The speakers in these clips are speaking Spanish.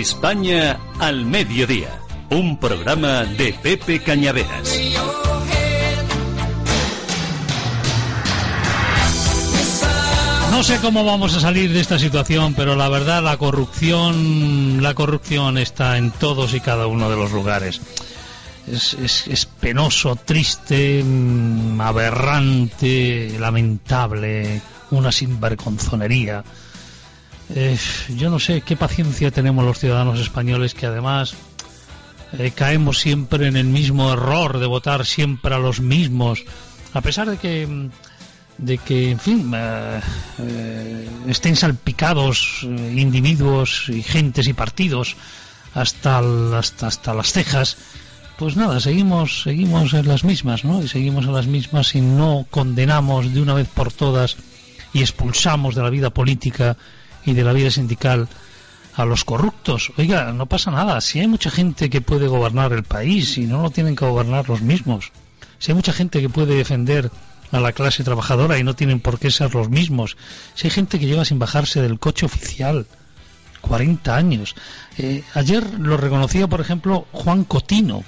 España al mediodía. Un programa de Pepe Cañaveras. No sé cómo vamos a salir de esta situación, pero la verdad la corrupción, la corrupción está en todos y cada uno de los lugares. Es, es, penoso, triste, mm, aberrante, lamentable, una sinvergonzonería. Eh, yo no sé qué paciencia tenemos los ciudadanos españoles que además eh, caemos siempre en el mismo error de votar siempre a los mismos, a pesar de que mm, de que, en fin, eh, eh, estén salpicados individuos y gentes y partidos hasta, hasta, hasta las cejas, pues nada, seguimos, seguimos en las mismas, ¿no? Y seguimos en las mismas y no condenamos de una vez por todas y expulsamos de la vida política y de la vida sindical a los corruptos. Oiga, no pasa nada. Si hay mucha gente que puede gobernar el país y no lo tienen que gobernar los mismos. Si hay mucha gente que puede defender a la clase trabajadora y no tienen por qué ser los mismos. Si hay gente que lleva sin bajarse del coche oficial 40 años. Eh, ayer lo reconocía, por ejemplo, Juan Cotino,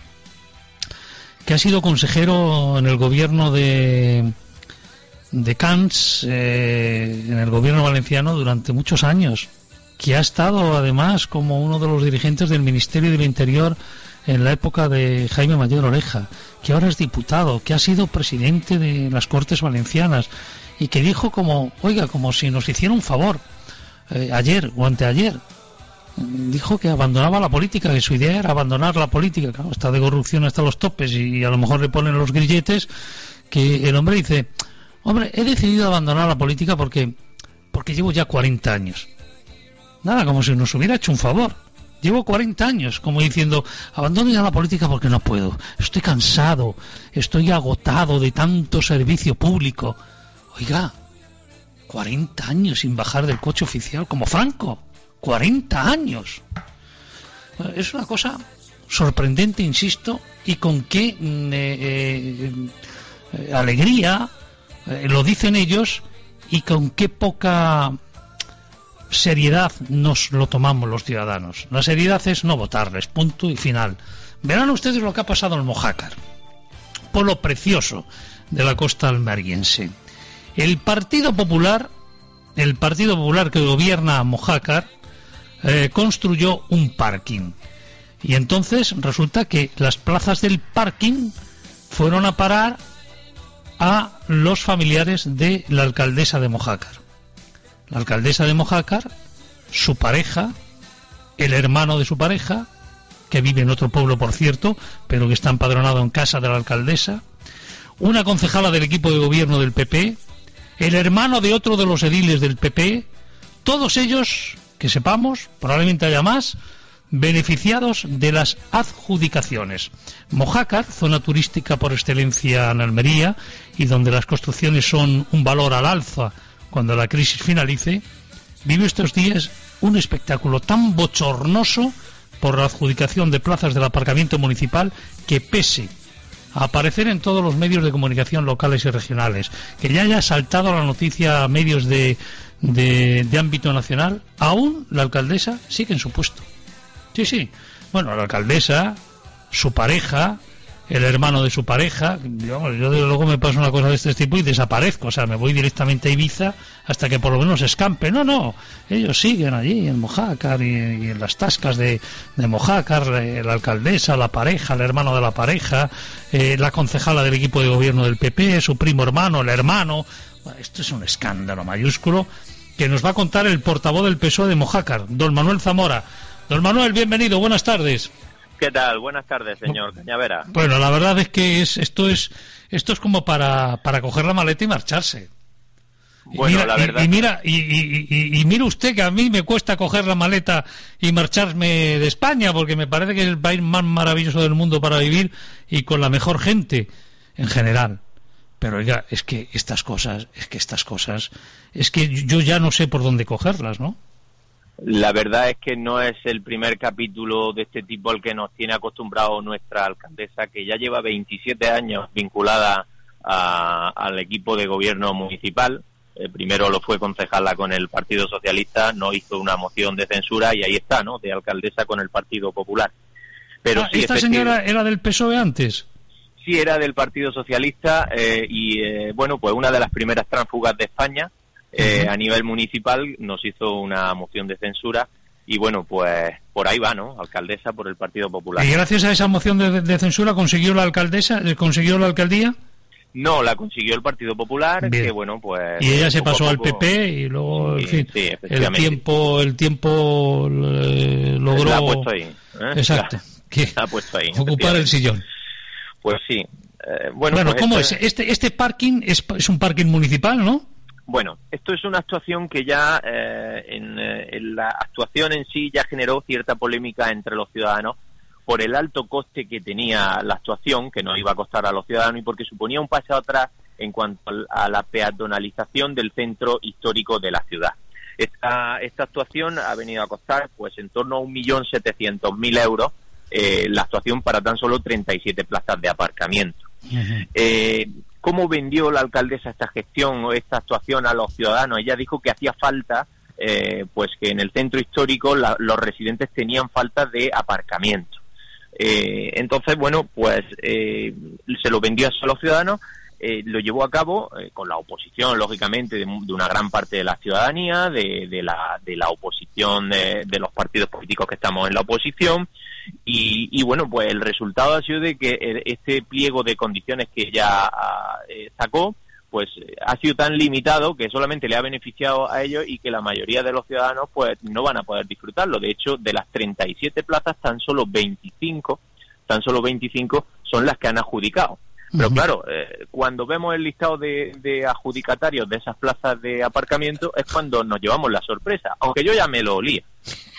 que ha sido consejero en el gobierno de, de Cans, eh, en el gobierno valenciano, durante muchos años, que ha estado además como uno de los dirigentes del Ministerio del Interior en la época de Jaime Mayor Oreja, que ahora es diputado, que ha sido presidente de las Cortes Valencianas y que dijo como, oiga, como si nos hiciera un favor, eh, ayer o anteayer, dijo que abandonaba la política, que su idea era abandonar la política. Claro, está de corrupción hasta los topes y a lo mejor le ponen los grilletes, que el hombre dice, hombre, he decidido abandonar la política porque, porque llevo ya 40 años. Nada, como si nos hubiera hecho un favor. Llevo 40 años, como diciendo, abandono ya la política porque no puedo. Estoy cansado, estoy agotado de tanto servicio público. Oiga, 40 años sin bajar del coche oficial como Franco. 40 años. Es una cosa sorprendente, insisto, y con qué mm, eh, eh, eh, alegría eh, lo dicen ellos y con qué poca seriedad nos lo tomamos los ciudadanos. La seriedad es no votarles, punto y final. Verán ustedes lo que ha pasado en Mojácar, polo precioso de la costa almeriense. El Partido Popular, el Partido Popular que gobierna Mojácar, eh, construyó un parking. Y entonces resulta que las plazas del parking fueron a parar a los familiares de la alcaldesa de Mojácar. La alcaldesa de Mojácar, su pareja, el hermano de su pareja, que vive en otro pueblo, por cierto, pero que está empadronado en casa de la alcaldesa, una concejala del equipo de gobierno del PP, el hermano de otro de los ediles del PP, todos ellos, que sepamos, probablemente haya más, beneficiados de las adjudicaciones. Mojácar, zona turística por excelencia en Almería, y donde las construcciones son un valor al alza cuando la crisis finalice, vive estos días un espectáculo tan bochornoso por la adjudicación de plazas del aparcamiento municipal que pese a aparecer en todos los medios de comunicación locales y regionales, que ya haya saltado la noticia a medios de, ámbito nacional, aún la alcaldesa sigue en su puesto. Sí, sí. Bueno, la alcaldesa, su pareja, el hermano de su pareja, digamos, yo desde luego me pasa una cosa de este tipo y desaparezco, o sea, me voy directamente a Ibiza hasta que por lo menos escampe. No, no, ellos siguen allí en Mojácar y, en las tascas de, de Mojácar, eh, la alcaldesa, la pareja, el hermano de la pareja, eh, la concejala del equipo de gobierno del PP, su primo hermano, el hermano. Bueno, esto es un escándalo mayúsculo que nos va a contar el portavoz del PSOE de Mojácar, don Manuel Zamora. Don Manuel, bienvenido, buenas tardes. ¿Qué tal? Buenas tardes, señor Cañavera. Bueno, la verdad es que es, esto es esto es como para, para coger la maleta y marcharse. Bueno, y mira, la verdad... y, mira y, mira usted que a mí me cuesta coger la maleta y marcharme de España porque me parece que es el país más maravilloso del mundo para vivir y con la mejor gente en general. Pero oiga, es que estas cosas, es que estas cosas, es que yo ya no sé por dónde cogerlas, ¿no? La verdad es que no es el primer capítulo de este tipo al que nos tiene acostumbrado nuestra alcaldesa, que ya lleva 27 años vinculada al equipo de gobierno municipal. Eh, primero lo fue concejala con el Partido Socialista, no hizo una moción de censura y ahí está, ¿no? De alcaldesa con el Partido Popular. Pero ah, ¿Esta señora era del PSOE antes? Sí, era del Partido Socialista eh, y, eh, bueno, pues una de las primeras tránsfugas de España eh, a nivel municipal nos hizo una moción de censura y bueno, pues por ahí va, ¿no? Alcaldesa por el Partido Popular. ¿Y gracias a esa moción de, censura consiguió la alcaldesa, eh, consiguió la alcaldía? No, la consiguió el Partido Popular, que bueno, pues... Y ella se pasó al PP y luego, en fin, el tiempo, el tiempo eh, logró... ha puesto ahí. Exacto. ha puesto ahí. Ocupar el sillón. Pues sí. bueno, bueno pues ¿cómo es? Este, este parking es, es un parking municipal, ¿no? Bueno, esto es una actuación que ya eh, eh, en, la actuación en sí ya generó cierta polémica entre los ciudadanos por el alto coste que tenía la actuación, que no iba a costar a los ciudadanos y porque suponía un paso atrás en cuanto a la peatonalización del centro histórico de la ciudad. Esta, esta actuación ha venido a costar pues en torno a 1.700.000 euros eh, la actuación para tan solo 37 plazas de aparcamiento. ¿Cómo vendió la alcaldesa esta gestión o esta actuación a los ciudadanos? Ella dijo que hacía falta, eh, pues que en el centro histórico los residentes tenían falta de aparcamiento. Eh, entonces, bueno, pues eh, se lo vendió a los ciudadanos, lo llevó a cabo con la oposición, lógicamente, de, una gran parte de la ciudadanía, de, la, de la oposición de, de los partidos políticos que estamos en la oposición, y, bueno, pues el resultado ha sido de que este pliego de condiciones que ya eh, sacó, pues ha sido tan limitado que solamente le ha beneficiado a ellos y que la mayoría de los ciudadanos pues no van a poder disfrutarlo. De hecho, de las 37 plazas, tan solo 25, tan solo 25 son las que han adjudicado. Pero claro, eh, cuando vemos el listado de, de, adjudicatarios de esas plazas de aparcamiento es cuando nos llevamos la sorpresa, aunque yo ya me lo olía.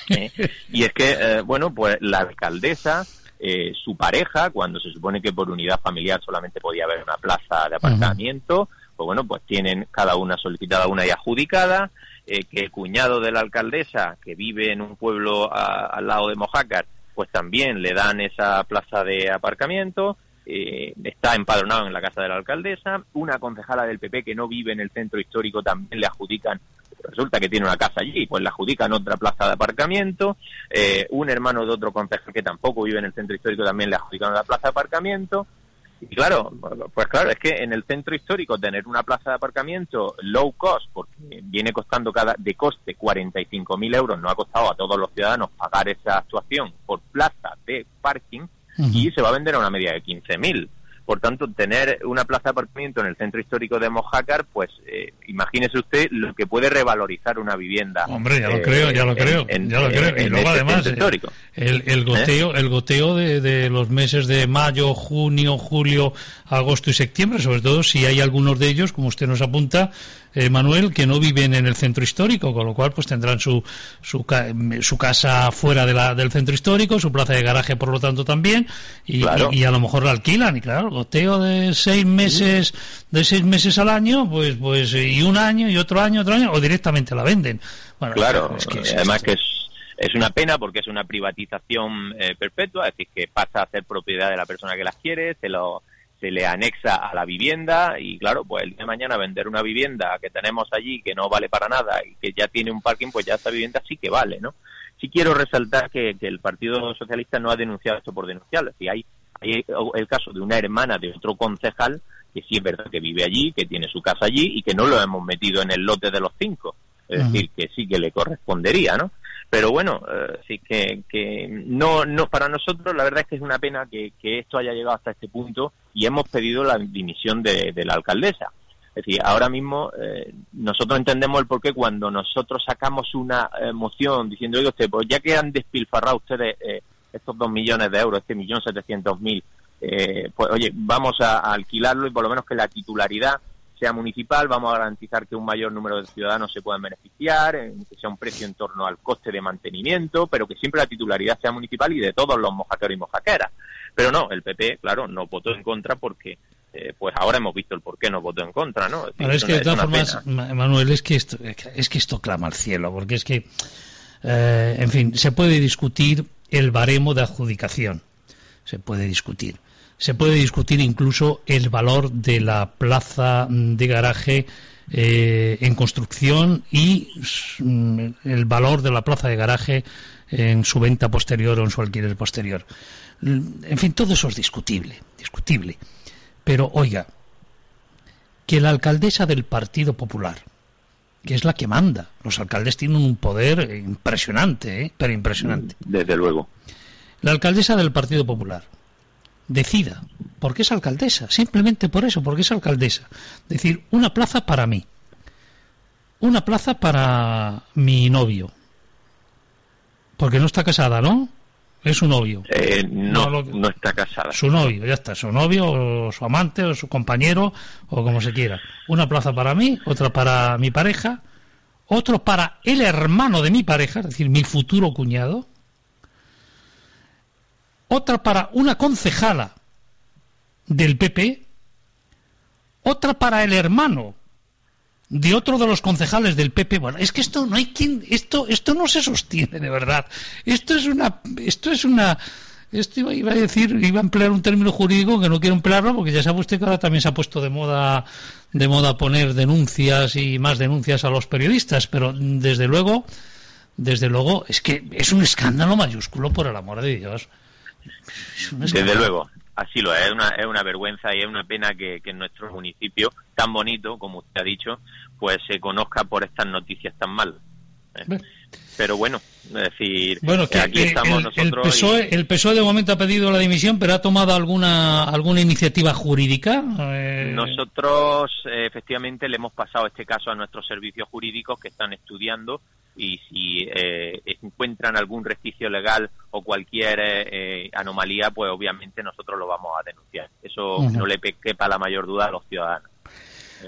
¿eh? y es que, eh, bueno, pues la alcaldesa, eh, su pareja, cuando se supone que por unidad familiar solamente podía haber una plaza de aparcamiento, pues bueno, pues tienen cada una solicitada una y adjudicada, que el cuñado de la alcaldesa, que vive en un pueblo al lado de Mojácar, pues también le dan esa plaza de aparcamiento, está empadronado en la casa de la alcaldesa, una concejala del PP que no vive en el centro histórico también le adjudican resulta que tiene una casa allí, pues la adjudican otra plaza de aparcamiento, eh, un hermano de otro concejal que tampoco vive en el centro histórico también le adjudican una plaza de aparcamiento, y claro, pues claro, es que en el centro histórico tener una plaza de aparcamiento low cost, porque viene costando cada de coste 45.000 euros, no ha costado a todos los ciudadanos pagar esa actuación por plaza de parking, y se va a vender a una media de 15.000. Por tanto, tener una plaza de aparcamiento en el centro histórico de Mojácar, pues eh, imagínese usted lo que puede revalorizar una vivienda. Hombre, ya lo creo, ya lo creo, ya lo creo. Y luego este además, el, el, goteo, el goteo de, de, los meses de mayo, junio, julio, agosto y septiembre, sobre todo si hay algunos de ellos, como usted nos apunta, eh, Manuel, que no viven en el centro histórico, con lo cual pues tendrán su, su, su casa fuera de la, del centro histórico, su plaza de garaje por lo tanto también, y, y, a lo mejor la alquilan, y claro, goteo de seis meses, de seis meses al año, pues, pues, y un año, y otro año, otro año, o directamente la venden. Bueno, claro, además que es es una pena porque es una privatización eh, perpetua, es decir, que pasa a ser propiedad de la persona que las quiere, se lo se le anexa a la vivienda y claro, pues el día de mañana vender una vivienda que tenemos allí que no vale para nada y que ya tiene un parking, pues ya esta vivienda sí que vale, ¿no? Sí quiero resaltar que, el Partido Socialista no ha denunciado esto por denunciarlo. Si hay, hay el caso de una hermana de otro concejal que sí es verdad que vive allí, que tiene su casa allí y que no lo hemos metido en el lote de los cinco. Es decir, que sí que le correspondería, ¿no? Pero bueno, eh, que, que no, no, para nosotros la verdad es que es una pena que, esto haya llegado hasta este punto y hemos pedido la dimisión de, la alcaldesa. Es decir, ahora mismo eh, nosotros entendemos el porqué cuando nosotros sacamos una eh, moción diciendo, oye usted, pues ya que han despilfarrado ustedes estos dos millones de euros, este millón setecientos mil, pues oye, vamos a, alquilarlo y por lo menos que la titularidad sea municipal, vamos a garantizar que un mayor número de ciudadanos se puedan beneficiar, que sea un precio en torno al coste de mantenimiento, pero que siempre la titularidad sea municipal y de todos los mojaqueros y mojaqueras. Pero no, el PP, claro, no votó en contra porque eh, pues ahora hemos visto el por qué no votó en contra, ¿no? Es, que de todas formas, Manuel, es que esto, es que esto clama al cielo, porque es que, eh, en fin, se puede discutir el baremo de adjudicación, se puede discutir se puede discutir incluso el valor de la plaza de garaje eh, en construcción y mm, el valor de la plaza de garaje en su venta posterior o en su alquiler posterior. En fin, todo eso es discutible, discutible. Pero oiga, que la alcaldesa del Partido Popular, que es la que manda, los alcaldes tienen un poder impresionante, ¿eh? pero impresionante. Desde luego. La alcaldesa del Partido Popular, decida, porque es alcaldesa, simplemente por eso, porque es alcaldesa. Decir, una plaza para mí, una plaza para mi novio, porque no está casada, ¿no? Es su novio. Eh, no, no, está casada. Su novio, ya está, su novio o su amante o su compañero o como se quiera. Una plaza para mí, otra para mi pareja, otro para el hermano de mi pareja, es decir, mi futuro cuñado, otra para una concejala del PP, otra para el hermano de otro de los concejales del PP. Bueno, es que esto no hay quien, esto, esto no se sostiene de verdad. Esto es una, esto es una, esto iba, a decir, iba a emplear un término jurídico que no quiero emplearlo porque ya sabe usted que ahora también se ha puesto de moda, de moda poner denuncias y más denuncias a los periodistas, pero desde luego, desde luego, es que es un escándalo mayúsculo por el amor de Dios. Desde luego, así lo es. Es una, es una vergüenza y es una pena que, en nuestro municipio, tan bonito, como usted ha dicho, pues se conozca por estas noticias tan mal. ¿Eh? Pero bueno, es decir, bueno, que, aquí estamos nosotros. El PSOE, de momento ha pedido la dimisión, pero ha tomado alguna alguna iniciativa jurídica. Eh, nosotros, efectivamente, le hemos pasado este caso a nuestros servicios jurídicos que están estudiando y si eh, encuentran algún resquicio legal o cualquier eh, anomalía, pues obviamente nosotros lo vamos a denunciar. Eso no le quepa la mayor duda a los ciudadanos.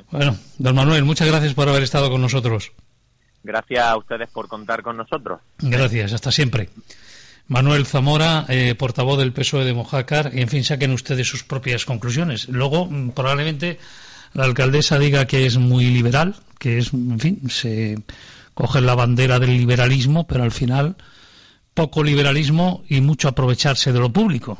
Bueno, don Manuel, muchas gracias por haber estado con nosotros. Gracias a ustedes por contar con nosotros. Gracias, hasta siempre. Manuel Zamora, eh, portavoz del PSOE de Mojácar, y en fin, saquen ustedes sus propias conclusiones. Luego, mm, probablemente, la alcaldesa diga que es muy liberal, que es, en fin, se coger la bandera del liberalismo, pero al final poco liberalismo y mucho aprovecharse de lo público.